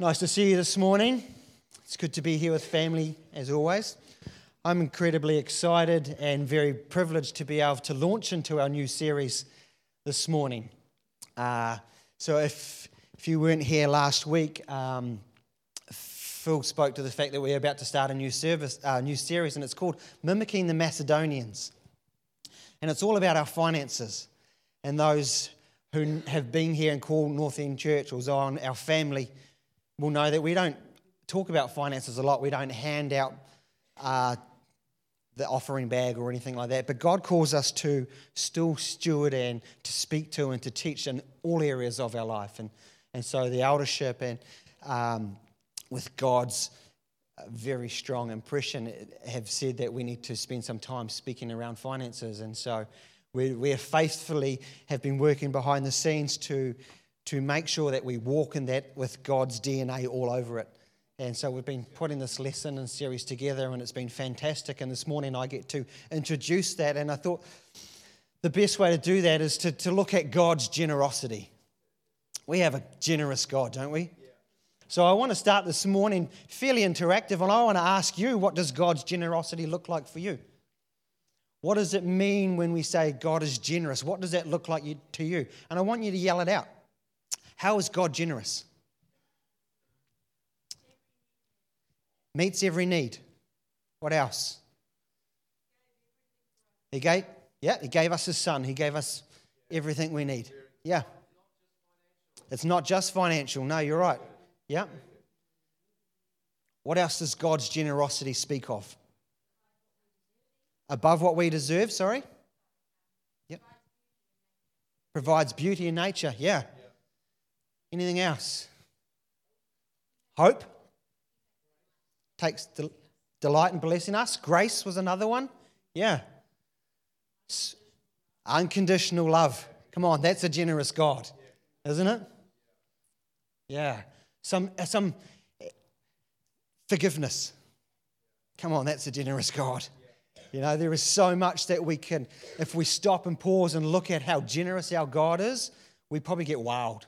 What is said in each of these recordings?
Nice to see you this morning. It's good to be here with family as always. I'm incredibly excited and very privileged to be able to launch into our new series this morning. Uh, so, if, if you weren't here last week, um, Phil spoke to the fact that we're about to start a new service, uh, new series, and it's called Mimicking the Macedonians. And it's all about our finances and those who have been here and called North End Church or Zion our family will know that we don't talk about finances a lot. We don't hand out uh, the offering bag or anything like that. But God calls us to still steward and to speak to and to teach in all areas of our life. And, and so the eldership and um, with God's uh, very strong impression have said that we need to spend some time speaking around finances. And so we, we faithfully have been working behind the scenes to, to make sure that we walk in that with God's DNA all over it. And so we've been putting this lesson and series together, and it's been fantastic. And this morning I get to introduce that. And I thought the best way to do that is to, to look at God's generosity. We have a generous God, don't we? So I want to start this morning fairly interactive, and I want to ask you what does God's generosity look like for you? What does it mean when we say God is generous? What does that look like to you? And I want you to yell it out. How is God generous? Meets every need. What else? He gave, yeah, he gave us his son. He gave us everything we need. Yeah. It's not just financial. No, you're right. Yeah. What else does God's generosity speak of? Above what we deserve, sorry? Yep. Provides beauty in nature, yeah. Anything else? Hope. Takes delight in blessing us. Grace was another one. Yeah. Unconditional love. Come on, that's a generous God, isn't it? Yeah. Some, uh, some eh, forgiveness. Come on, that's a generous God. You know, there is so much that we can, if we stop and pause and look at how generous our God is, we probably get wild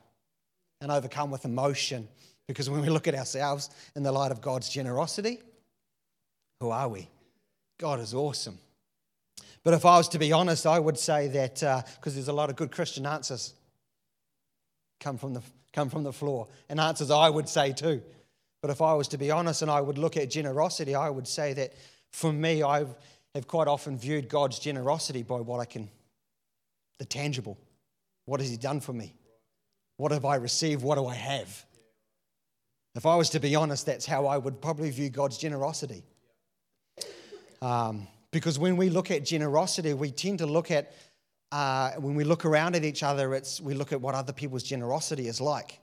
and overcome with emotion. Because when we look at ourselves in the light of God's generosity, who are we? God is awesome. But if I was to be honest, I would say that, because uh, there's a lot of good Christian answers come from, the, come from the floor, and answers I would say too. But if I was to be honest and I would look at generosity, I would say that for me, I've have quite often viewed God's generosity by what I can, the tangible. What has He done for me? What have I received? What do I have? If I was to be honest, that's how I would probably view God's generosity. Um, because when we look at generosity, we tend to look at, uh, when we look around at each other, it's, we look at what other people's generosity is like.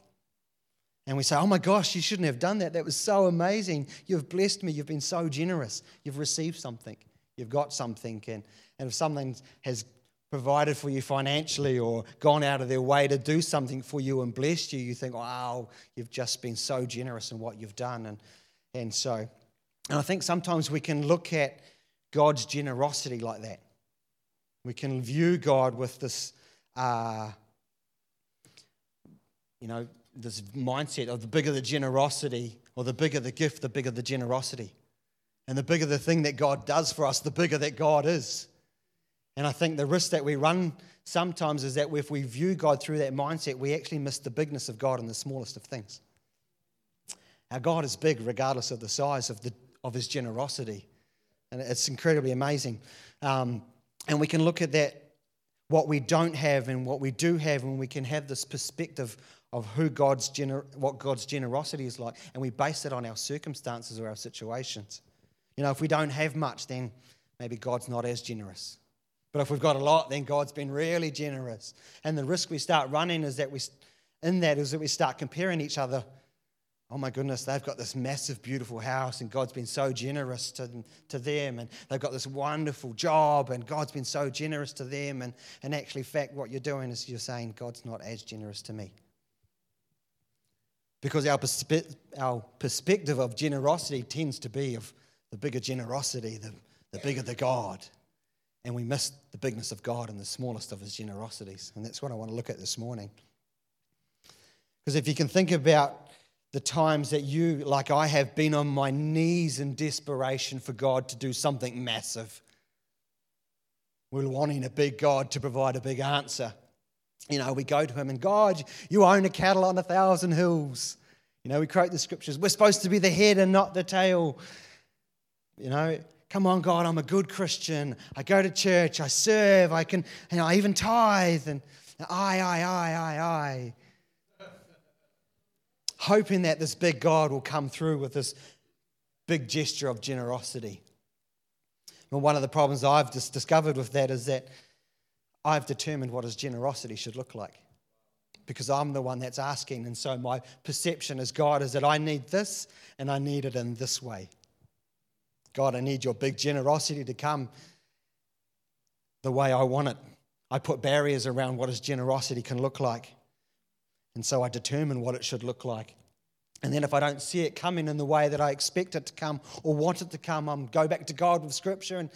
And we say, oh my gosh, you shouldn't have done that. That was so amazing. You've blessed me. You've been so generous. You've received something. You've got something. And, and if something has provided for you financially or gone out of their way to do something for you and blessed you, you think, wow, you've just been so generous in what you've done. And, and so, and I think sometimes we can look at God's generosity like that. We can view God with this, uh, you know, this mindset of the bigger the generosity or the bigger the gift, the bigger the generosity. And the bigger the thing that God does for us, the bigger that God is. And I think the risk that we run sometimes is that if we view God through that mindset, we actually miss the bigness of God in the smallest of things. Our God is big regardless of the size of, the, of his generosity. And it's incredibly amazing. Um, and we can look at that, what we don't have and what we do have, and we can have this perspective of who God's gener- what God's generosity is like, and we base it on our circumstances or our situations. You know, if we don't have much, then maybe God's not as generous. But if we've got a lot, then God's been really generous. And the risk we start running is that we, in that, is that we start comparing each other. Oh my goodness, they've got this massive, beautiful house, and God's been so generous to, to them. And they've got this wonderful job, and God's been so generous to them. And, and actually, fact, what you're doing is you're saying, God's not as generous to me. Because our, perspe- our perspective of generosity tends to be of the bigger generosity, the, the bigger the God. And we miss the bigness of God and the smallest of his generosities. And that's what I want to look at this morning. Because if you can think about the times that you, like I have, been on my knees in desperation for God to do something massive. We're wanting a big God to provide a big answer. You know, we go to Him and God, you own a cattle on a thousand hills. You know, we quote the scriptures. We're supposed to be the head and not the tail. You know, come on, God, I'm a good Christian. I go to church, I serve, I can, and I even tithe. And I, I, I, I, I hoping that this big God will come through with this big gesture of generosity. And one of the problems I've just discovered with that is that I've determined what his generosity should look like because I'm the one that's asking. And so my perception as God is that I need this and I need it in this way. God, I need your big generosity to come the way I want it. I put barriers around what his generosity can look like. And so I determine what it should look like. And then if I don't see it coming in the way that I expect it to come or want it to come, I'm go back to God with scripture and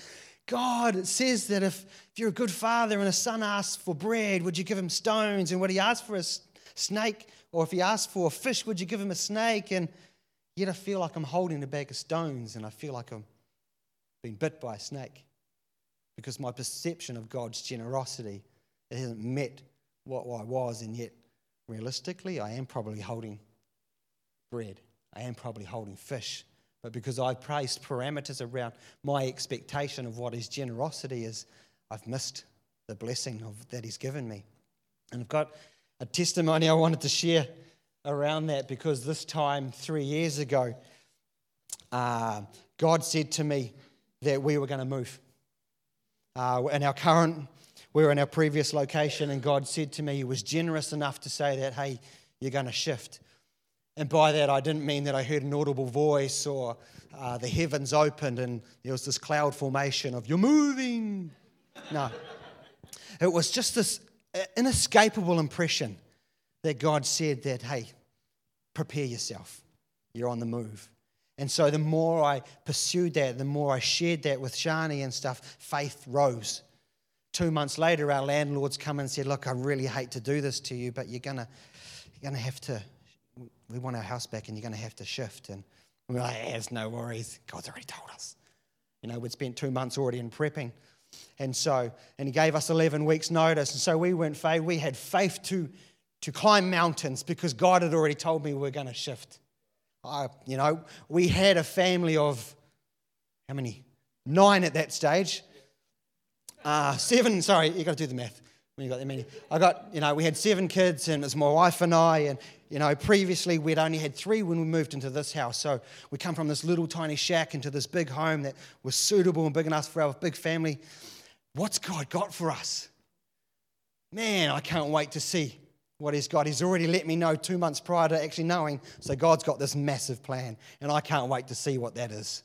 God, it says that if, if you're a good father and a son asks for bread, would you give him stones? And would he ask for a snake? Or if he asks for a fish, would you give him a snake? And yet I feel like I'm holding a bag of stones and I feel like I'm being bit by a snake because my perception of God's generosity it hasn't met what I was, and yet realistically, I am probably holding bread. I am probably holding fish. But because I've placed parameters around my expectation of what his generosity is, I've missed the blessing of, that he's given me. And I've got a testimony I wanted to share around that because this time, three years ago, uh, God said to me that we were going to move. Uh, in our current we were in our previous location, and God said to me, He was generous enough to say that, hey, you're going to shift. And by that, I didn't mean that I heard an audible voice or uh, the heavens opened and there was this cloud formation of, you're moving. No. It was just this inescapable impression that God said that, hey, prepare yourself. You're on the move. And so the more I pursued that, the more I shared that with Shani and stuff, faith rose. Two months later, our landlords come and said, Look, I really hate to do this to you, but you're to you're gonna have to, we want our house back and you're to have to shift. And we're like, There's no worries. God's already told us. You know, we'd spent two months already in prepping. And so, and he gave us 11 weeks' notice. And so we went faith. We had faith to, to climb mountains because God had already told me we we're going to shift. I, you know, we had a family of how many? Nine at that stage. Uh, seven, sorry, you got to do the math when you got that many. I got, you know, we had seven kids, and it was my wife and I, and, you know, previously we'd only had three when we moved into this house. So we come from this little tiny shack into this big home that was suitable and big enough for our big family. What's God got for us? Man, I can't wait to see what He's got. He's already let me know two months prior to actually knowing. So God's got this massive plan, and I can't wait to see what that is.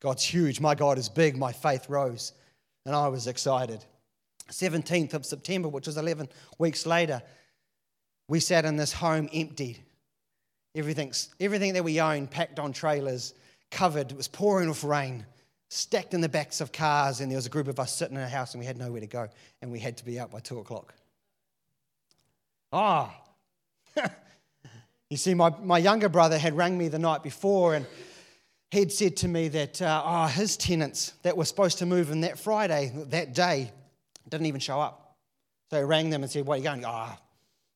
God's huge. My God is big. My faith rose and I was excited. 17th of September, which was 11 weeks later, we sat in this home emptied. Everything's, everything that we owned packed on trailers, covered. It was pouring with rain, stacked in the backs of cars, and there was a group of us sitting in a house and we had nowhere to go, and we had to be out by two o'clock. Ah. you see, my, my younger brother had rang me the night before and he'd said to me that uh, oh, his tenants that were supposed to move in that Friday, that day, didn't even show up. So he rang them and said, What are you going? Oh,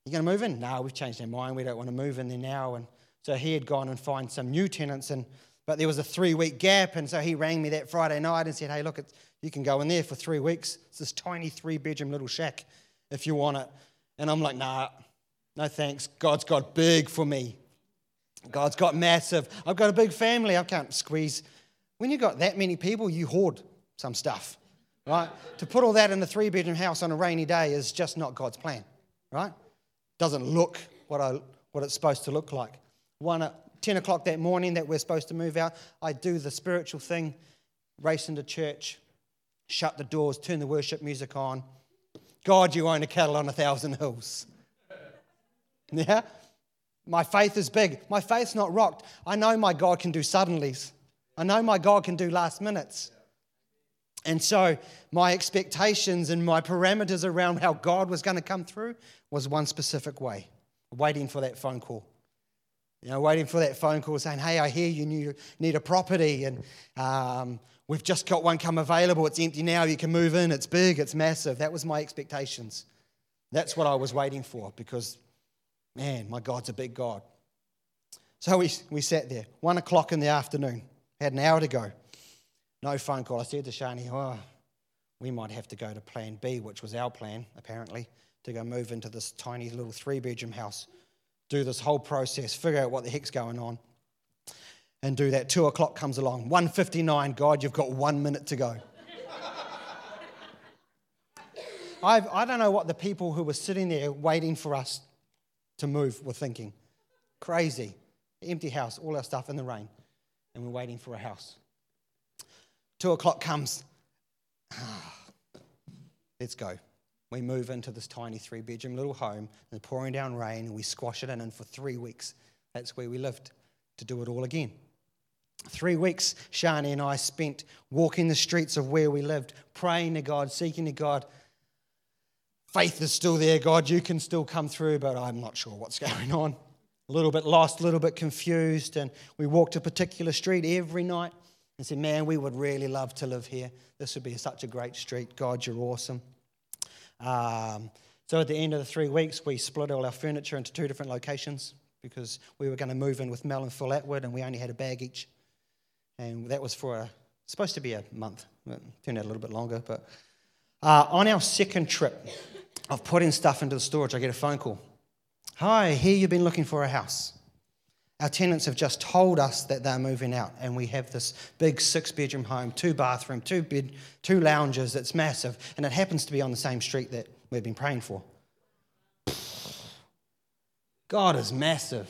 you going to move in? No, we've changed our mind. We don't want to move in there now. And so he had gone and find some new tenants, and but there was a three week gap. And so he rang me that Friday night and said, Hey, look, you can go in there for three weeks. It's this tiny three bedroom little shack if you want it. And I'm like, Nah, no thanks. God's got big for me. God's got massive. I've got a big family. I can't squeeze. When you've got that many people, you hoard some stuff, right? to put all that in a three bedroom house on a rainy day is just not God's plan, right? Doesn't look what, I, what it's supposed to look like. One at 10 o'clock that morning that we're supposed to move out, I do the spiritual thing, race into church, shut the doors, turn the worship music on. God, you own a cattle on a thousand hills. Yeah? My faith is big. My faith's not rocked. I know my God can do suddenlies. I know my God can do last minutes. And so my expectations and my parameters around how God was going to come through was one specific way, waiting for that phone call. You know, waiting for that phone call saying, hey, I hear you need a property and um, we've just got one come available. It's empty now. You can move in. It's big. It's massive. That was my expectations. That's what I was waiting for because, man, my God's a big God. So we, we sat there, one o'clock in the afternoon, had an hour to go. No phone call. I said to Shani, oh, we might have to go to plan B, which was our plan, apparently, to go move into this tiny little three bedroom house, do this whole process, figure out what the heck's going on, and do that. Two o'clock comes along. 1.59, God, you've got one minute to go. I've, I don't know what the people who were sitting there waiting for us to move were thinking. Crazy. Empty house, all our stuff in the rain, and we're waiting for a house. Two o'clock comes. Let's go. We move into this tiny three bedroom little home, and pouring down rain, and we squash it in, and for three weeks, that's where we lived to do it all again. Three weeks, Shani and I spent walking the streets of where we lived, praying to God, seeking to God. Faith is still there, God, you can still come through, but I'm not sure what's going on. A little bit lost, a little bit confused, and we walked a particular street every night and said, Man, we would really love to live here. This would be such a great street. God, you're awesome. Um, so at the end of the three weeks, we split all our furniture into two different locations because we were going to move in with Mel and Phil Atwood, and we only had a bag each. And that was for a, supposed to be a month. It turned out a little bit longer. But uh, on our second trip of putting stuff into the storage, I get a phone call. Hi, here you've been looking for a house. Our tenants have just told us that they're moving out, and we have this big six bedroom home, two bathroom, two bed, two lounges. It's massive, and it happens to be on the same street that we've been praying for. God is massive.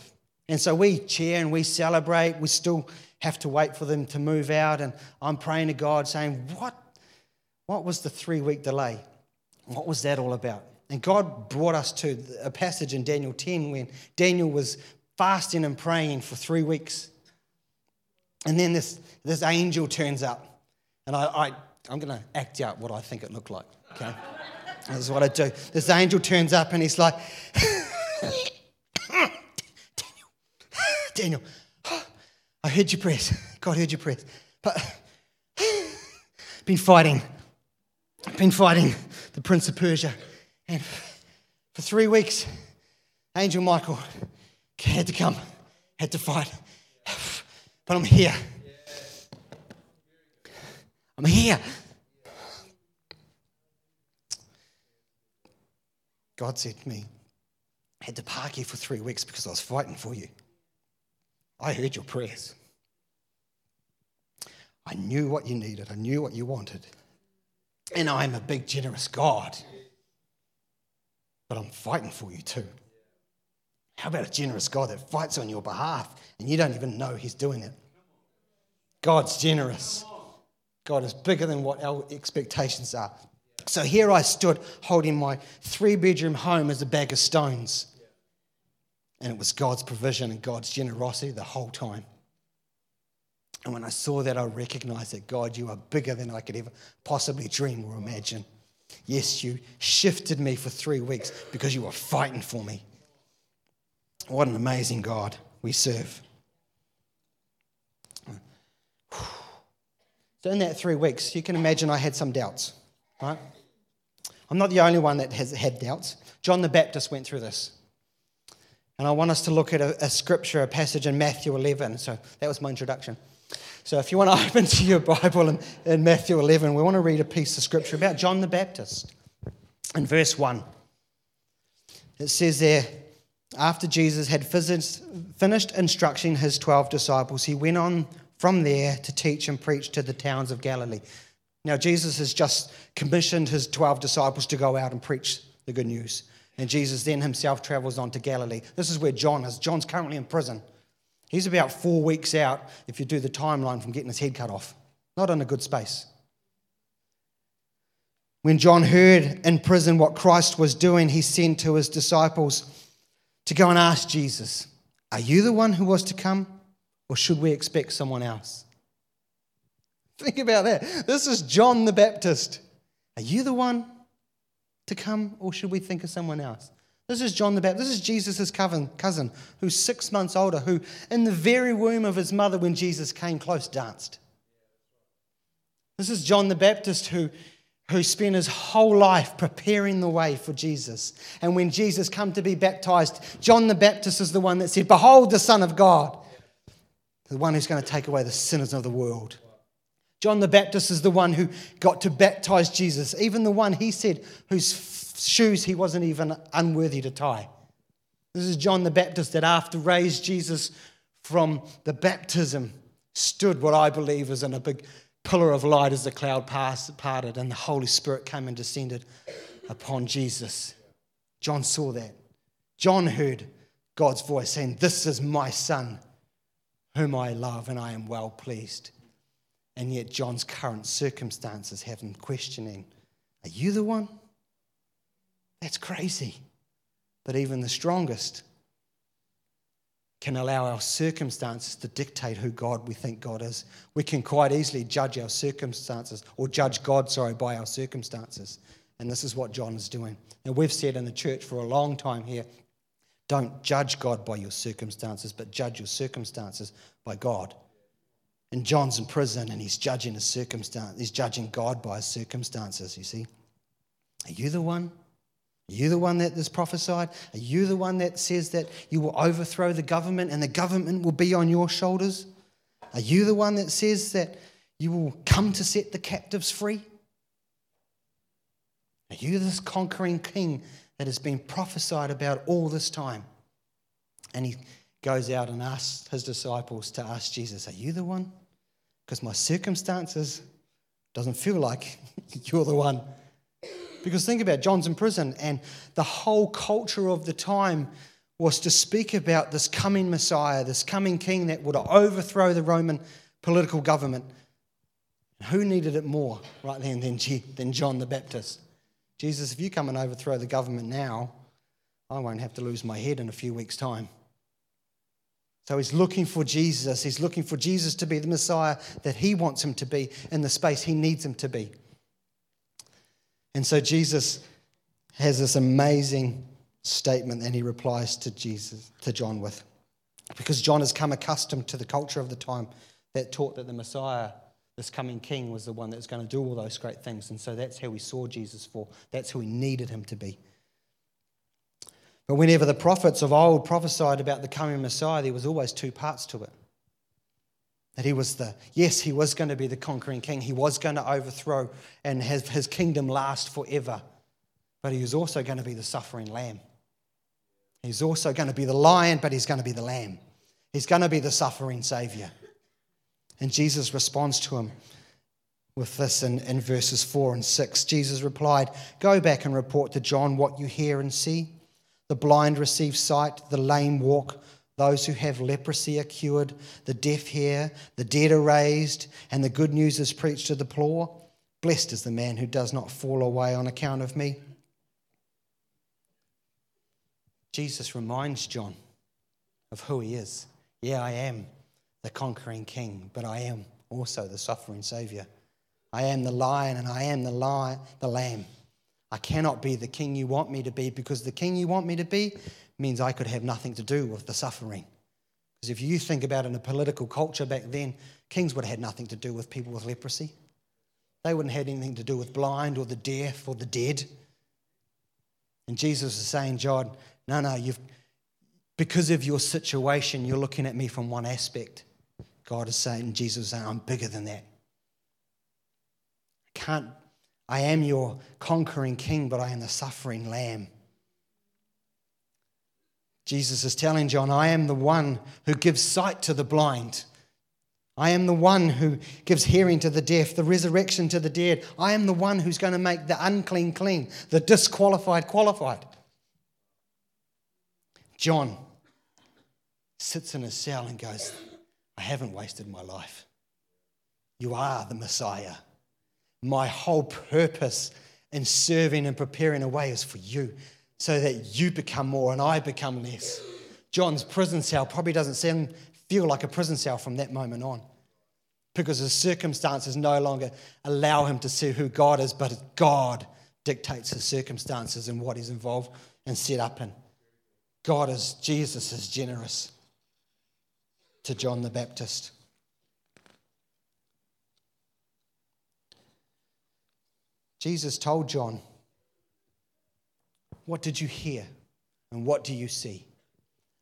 And so we cheer and we celebrate. We still have to wait for them to move out. And I'm praying to God saying, What, what was the three week delay? What was that all about? And God brought us to a passage in Daniel 10 when Daniel was fasting and praying for three weeks. And then this, this angel turns up. And I, I, I'm going to act out what I think it looked like. Okay? this is what I do. This angel turns up and he's like, Daniel, Daniel, I heard your prayers. God heard your prayers. But been fighting, been fighting the Prince of Persia. And for three weeks, Angel Michael had to come, had to fight. But I'm here. I'm here. God said to me, I had to park here for three weeks because I was fighting for you. I heard your prayers. I knew what you needed, I knew what you wanted. And I'm a big, generous God. But I'm fighting for you too. How about a generous God that fights on your behalf and you don't even know He's doing it? God's generous. God is bigger than what our expectations are. So here I stood holding my three bedroom home as a bag of stones. And it was God's provision and God's generosity the whole time. And when I saw that, I recognized that God, you are bigger than I could ever possibly dream or imagine. Yes, you shifted me for three weeks because you were fighting for me. What an amazing God we serve. So, in that three weeks, you can imagine I had some doubts, right? I'm not the only one that has had doubts. John the Baptist went through this. And I want us to look at a, a scripture, a passage in Matthew 11. So, that was my introduction. So, if you want to open to your Bible in, in Matthew 11, we want to read a piece of scripture about John the Baptist. In verse 1, it says there, after Jesus had finished instructing his 12 disciples, he went on from there to teach and preach to the towns of Galilee. Now, Jesus has just commissioned his 12 disciples to go out and preach the good news. And Jesus then himself travels on to Galilee. This is where John is. John's currently in prison. He's about four weeks out, if you do the timeline, from getting his head cut off. Not in a good space. When John heard in prison what Christ was doing, he sent to his disciples to go and ask Jesus, Are you the one who was to come, or should we expect someone else? Think about that. This is John the Baptist. Are you the one to come, or should we think of someone else? This is John the Baptist. This is Jesus' cousin, who's six months older, who, in the very womb of his mother, when Jesus came close, danced. This is John the Baptist, who, who spent his whole life preparing the way for Jesus. And when Jesus came to be baptized, John the Baptist is the one that said, Behold the Son of God, the one who's going to take away the sinners of the world. John the Baptist is the one who got to baptize Jesus, even the one he said whose shoes he wasn't even unworthy to tie. This is John the Baptist that, after raised Jesus from the baptism, stood what I believe is in a big pillar of light as the cloud passed, parted and the Holy Spirit came and descended upon Jesus. John saw that. John heard God's voice saying, This is my son, whom I love, and I am well pleased. And yet, John's current circumstances have him questioning, Are you the one? That's crazy. But even the strongest can allow our circumstances to dictate who God we think God is. We can quite easily judge our circumstances, or judge God, sorry, by our circumstances. And this is what John is doing. And we've said in the church for a long time here don't judge God by your circumstances, but judge your circumstances by God. And John's in prison and he's judging his circumstance. He's judging God by his circumstances, you see. Are you the one? Are you the one that is prophesied? Are you the one that says that you will overthrow the government and the government will be on your shoulders? Are you the one that says that you will come to set the captives free? Are you this conquering king that has been prophesied about all this time? And he goes out and asks his disciples to ask Jesus, Are you the one? Because my circumstances doesn't feel like you're the one. Because think about John's in prison, and the whole culture of the time was to speak about this coming Messiah, this coming king that would overthrow the Roman political government. Who needed it more right then than, than John the Baptist? Jesus, if you come and overthrow the government now, I won't have to lose my head in a few weeks' time. So he's looking for Jesus. He's looking for Jesus to be the Messiah that he wants him to be in the space he needs him to be. And so Jesus has this amazing statement and he replies to Jesus, to John with. Because John has come accustomed to the culture of the time that taught that the Messiah, this coming king, was the one that was going to do all those great things. And so that's how we saw Jesus for. That's who we needed him to be. But whenever the prophets of old prophesied about the coming Messiah, there was always two parts to it. That he was the, yes, he was going to be the conquering king. He was going to overthrow and have his kingdom last forever. But he was also going to be the suffering lamb. He's also going to be the lion, but he's going to be the lamb. He's going to be the suffering savior. And Jesus responds to him with this in, in verses 4 and 6. Jesus replied, Go back and report to John what you hear and see. The blind receive sight, the lame walk those who have leprosy are cured, the deaf hear, the dead are raised, and the good news is preached to the poor. Blessed is the man who does not fall away on account of me. Jesus reminds John of who he is. Yeah, I am the conquering king, but I am also the suffering savior. I am the lion and I am the lion, the lamb. I cannot be the king you want me to be because the king you want me to be means I could have nothing to do with the suffering. Because if you think about it in a political culture back then, kings would have had nothing to do with people with leprosy. They wouldn't have had anything to do with blind or the deaf or the dead. And Jesus is saying, John, no, no, you've because of your situation, you're looking at me from one aspect. God is saying, Jesus is saying, I'm bigger than that. I can't, I am your conquering king, but I am the suffering lamb. Jesus is telling John, I am the one who gives sight to the blind. I am the one who gives hearing to the deaf, the resurrection to the dead. I am the one who's going to make the unclean clean, the disqualified qualified. John sits in his cell and goes, I haven't wasted my life. You are the Messiah. My whole purpose in serving and preparing a way is for you so that you become more and I become less. John's prison cell probably doesn't seem, feel like a prison cell from that moment on because his circumstances no longer allow him to see who God is, but God dictates his circumstances and what he's involved and set up in. God is, Jesus is generous to John the Baptist. Jesus told John, What did you hear and what do you see?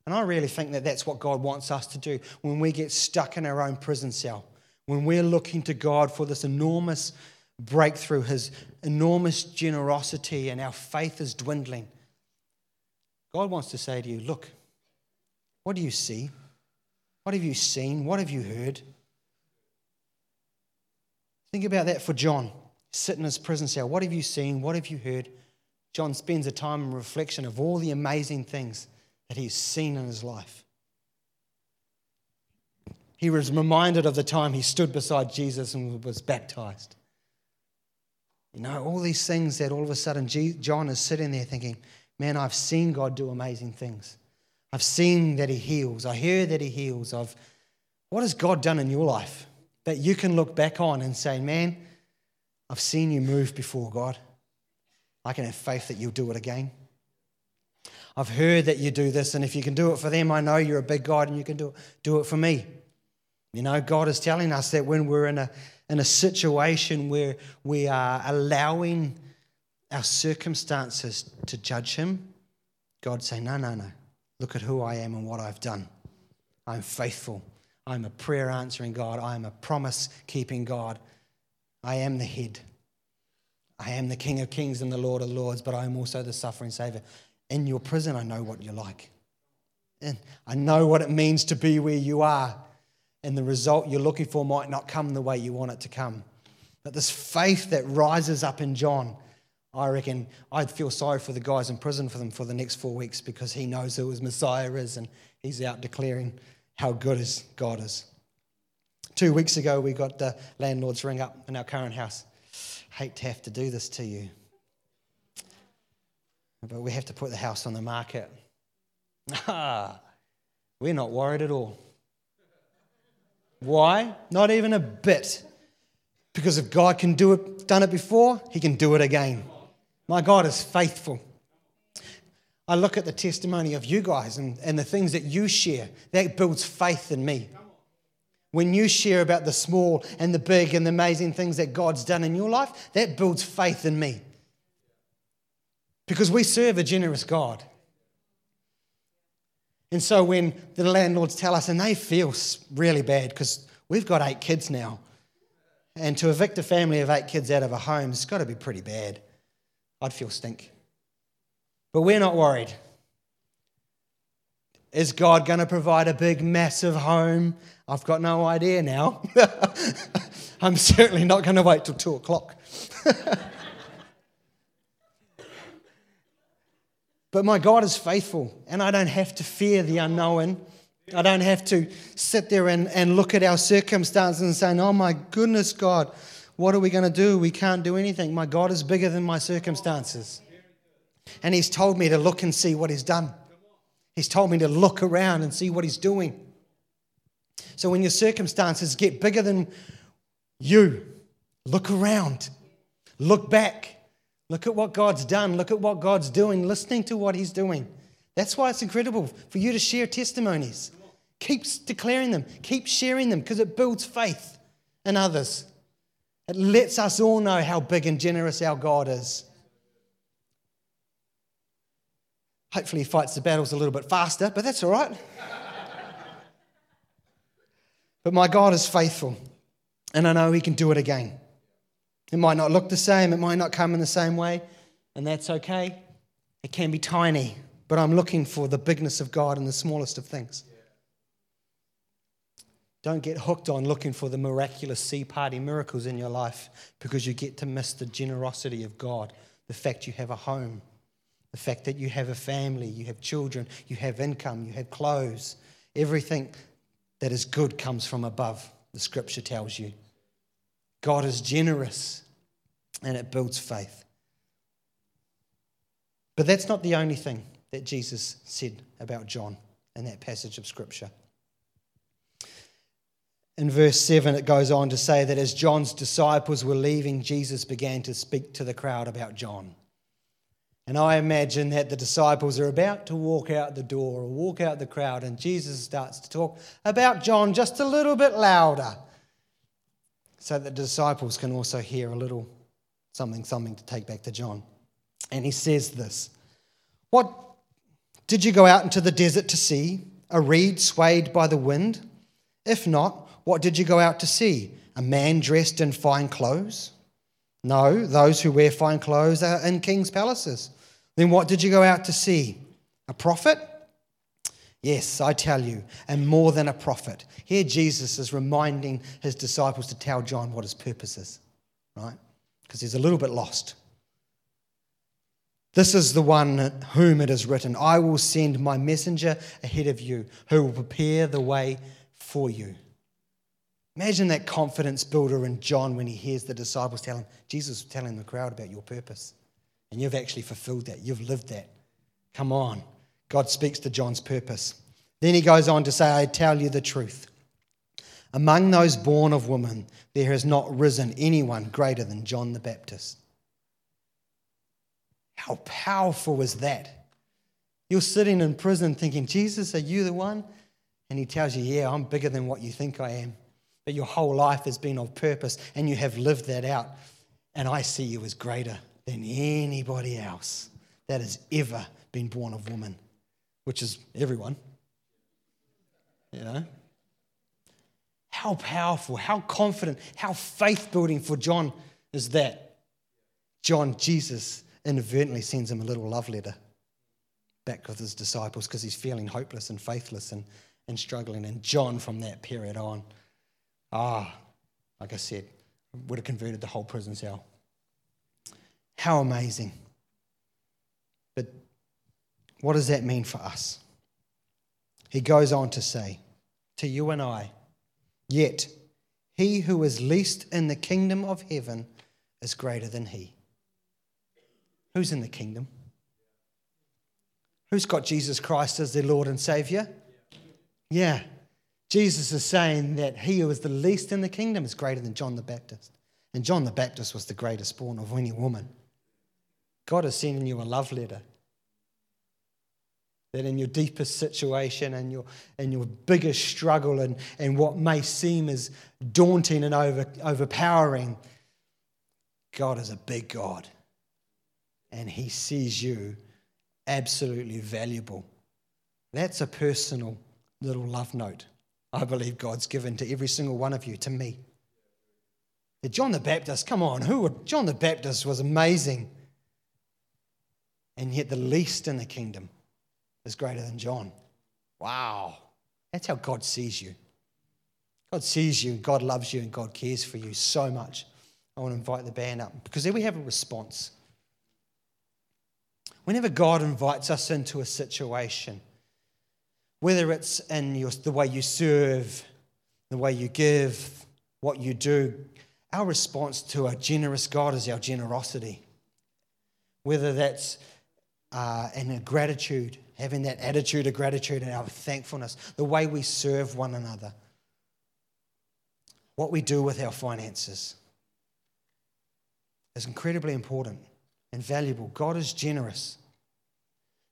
And I really think that that's what God wants us to do when we get stuck in our own prison cell, when we're looking to God for this enormous breakthrough, His enormous generosity, and our faith is dwindling. God wants to say to you, Look, what do you see? What have you seen? What have you heard? Think about that for John, sitting in his prison cell. What have you seen? What have you heard? John spends a time in reflection of all the amazing things that he's seen in his life. He was reminded of the time he stood beside Jesus and was baptized. You know, all these things that all of a sudden John is sitting there thinking, man, I've seen God do amazing things. I've seen that he heals. I hear that he heals. I've, what has God done in your life that you can look back on and say, man, I've seen you move before God. I can have faith that you'll do it again. I've heard that you do this, and if you can do it for them, I know you're a big God and you can do it, do it for me. You know, God is telling us that when we're in a, in a situation where we are allowing our circumstances to judge Him, God say, No, no, no. Look at who I am and what I've done. I'm faithful. I'm a prayer answering God. I am a promise keeping God. I am the head. I am the King of Kings and the Lord of Lords, but I am also the suffering Savior. In your prison, I know what you're like. And I know what it means to be where you are. And the result you're looking for might not come the way you want it to come. But this faith that rises up in John, I reckon I'd feel sorry for the guys in prison for them for the next four weeks because he knows who his Messiah is and he's out declaring how good his God is. Two weeks ago, we got the landlord's ring up in our current house. Hate to have to do this to you. But we have to put the house on the market. Ah, we're not worried at all. Why? Not even a bit. Because if God can do it, done it before, He can do it again. My God is faithful. I look at the testimony of you guys and, and the things that you share, that builds faith in me. When you share about the small and the big and the amazing things that God's done in your life, that builds faith in me. Because we serve a generous God. And so when the landlords tell us, and they feel really bad because we've got eight kids now, and to evict a family of eight kids out of a home, it's got to be pretty bad. I'd feel stink. But we're not worried. Is God going to provide a big, massive home? I've got no idea now. I'm certainly not going to wait till two o'clock. But my God is faithful, and I don't have to fear the unknown. I don't have to sit there and, and look at our circumstances and say, Oh my goodness, God, what are we going to do? We can't do anything. My God is bigger than my circumstances. And He's told me to look and see what He's done. He's told me to look around and see what He's doing. So when your circumstances get bigger than you, look around, look back, Look at what God's done. Look at what God's doing, listening to what He's doing. That's why it's incredible for you to share testimonies. Keep declaring them, keep sharing them because it builds faith in others. It lets us all know how big and generous our God is. Hopefully, He fights the battles a little bit faster, but that's all right. But my God is faithful, and I know He can do it again. It might not look the same, it might not come in the same way, and that's okay. It can be tiny, but I'm looking for the bigness of God in the smallest of things. Don't get hooked on looking for the miraculous sea party miracles in your life because you get to miss the generosity of God, the fact you have a home, the fact that you have a family, you have children, you have income, you have clothes. Everything that is good comes from above, the scripture tells you. God is generous and it builds faith. But that's not the only thing that Jesus said about John in that passage of Scripture. In verse 7, it goes on to say that as John's disciples were leaving, Jesus began to speak to the crowd about John. And I imagine that the disciples are about to walk out the door or walk out the crowd, and Jesus starts to talk about John just a little bit louder so that the disciples can also hear a little something, something to take back to John. And he says this What did you go out into the desert to see? A reed swayed by the wind? If not, what did you go out to see? A man dressed in fine clothes? No, those who wear fine clothes are in king's palaces. Then what did you go out to see? A prophet? Yes, I tell you, and more than a prophet. Here Jesus is reminding his disciples to tell John what his purpose is, right? Because he's a little bit lost. This is the one whom it is written I will send my messenger ahead of you, who will prepare the way for you. Imagine that confidence builder in John when he hears the disciples tell him, Jesus is telling the crowd about your purpose. And you've actually fulfilled that. You've lived that. Come on. God speaks to John's purpose. Then he goes on to say, I tell you the truth. Among those born of woman, there has not risen anyone greater than John the Baptist. How powerful was that? You're sitting in prison thinking, Jesus, are you the one? And he tells you, Yeah, I'm bigger than what you think I am. But your whole life has been of purpose and you have lived that out. And I see you as greater than anybody else that has ever been born of woman, which is everyone. You know? How powerful, how confident, how faith building for John is that? John, Jesus, inadvertently sends him a little love letter back with his disciples because he's feeling hopeless and faithless and, and struggling. And John, from that period on, ah, like I said, would have converted the whole prison cell. How amazing. But what does that mean for us? He goes on to say, to you and I, yet he who is least in the kingdom of heaven is greater than he. Who's in the kingdom? Who's got Jesus Christ as their Lord and Savior? Yeah. Jesus is saying that he who is the least in the kingdom is greater than John the Baptist. And John the Baptist was the greatest born of any woman. God is sending you a love letter. That in your deepest situation and your, and your biggest struggle and, and what may seem as daunting and over, overpowering, God is a big God and he sees you absolutely valuable. That's a personal little love note I believe God's given to every single one of you, to me. John the Baptist, come on, who would, John the Baptist was amazing. And yet the least in the kingdom is greater than John. Wow. That's how God sees you. God sees you, God loves you, and God cares for you so much. I want to invite the band up because then we have a response. Whenever God invites us into a situation, whether it's in your, the way you serve, the way you give, what you do, our response to a generous God is our generosity. Whether that's uh, in a gratitude, having that attitude of gratitude and our thankfulness, the way we serve one another, what we do with our finances is incredibly important and valuable. God is generous.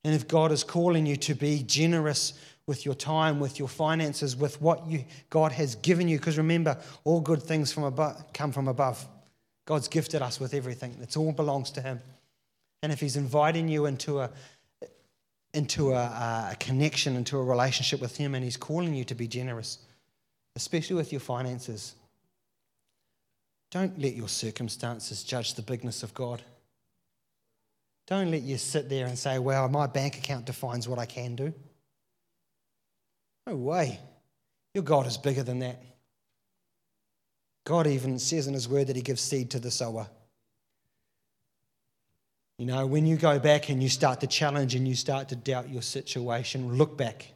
And if God is calling you to be generous with your time, with your finances, with what you, God has given you, because remember, all good things from above, come from above. God's gifted us with everything. It all belongs to Him. And if He's inviting you into a into a, uh, a connection, into a relationship with Him, and He's calling you to be generous, especially with your finances, don't let your circumstances judge the bigness of God. Don't let you sit there and say, well, my bank account defines what I can do. No way. Your God is bigger than that. God even says in His word that He gives seed to the sower. You know, when you go back and you start to challenge and you start to doubt your situation, look back.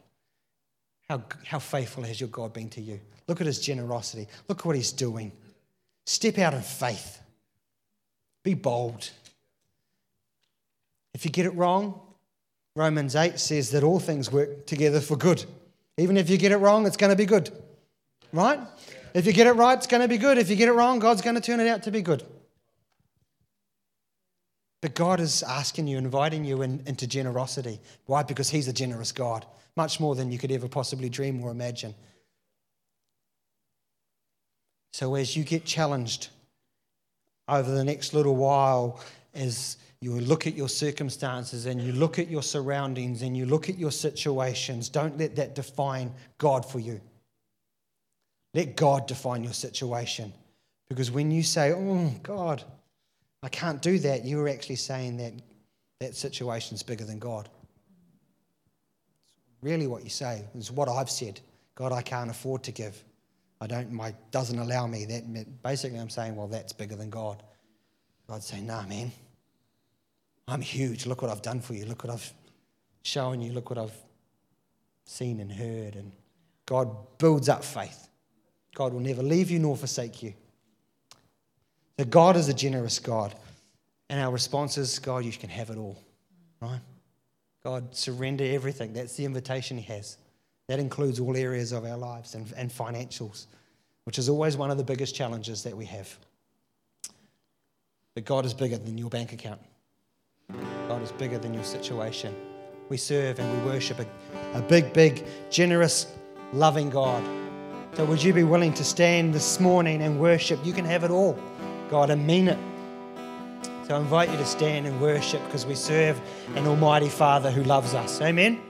How, how faithful has your God been to you? Look at His generosity. Look at what He's doing. Step out in faith. Be bold. If you get it wrong, Romans 8 says that all things work together for good. Even if you get it wrong, it's going to be good. Right? If you get it right, it's going to be good. If you get it wrong, God's going to turn it out to be good. But God is asking you, inviting you in, into generosity. Why? Because He's a generous God, much more than you could ever possibly dream or imagine. So as you get challenged over the next little while, as you look at your circumstances and you look at your surroundings and you look at your situations, don't let that define God for you. Let God define your situation. Because when you say, Oh, God, I can't do that, you're actually saying that that situation's bigger than God. It's really, what you say is what I've said. God, I can't afford to give. I don't, my doesn't allow me. That basically, I'm saying, well, that's bigger than God. God's saying, nah, man, I'm huge. Look what I've done for you. Look what I've shown you. Look what I've seen and heard. And God builds up faith. God will never leave you nor forsake you. That God is a generous God. And our response is, God, you can have it all. Right? God, surrender everything. That's the invitation He has. That includes all areas of our lives and, and financials, which is always one of the biggest challenges that we have. But God is bigger than your bank account, God is bigger than your situation. We serve and we worship a, a big, big, generous, loving God. So, would you be willing to stand this morning and worship? You can have it all, God, and mean it. So, I invite you to stand and worship because we serve an Almighty Father who loves us. Amen.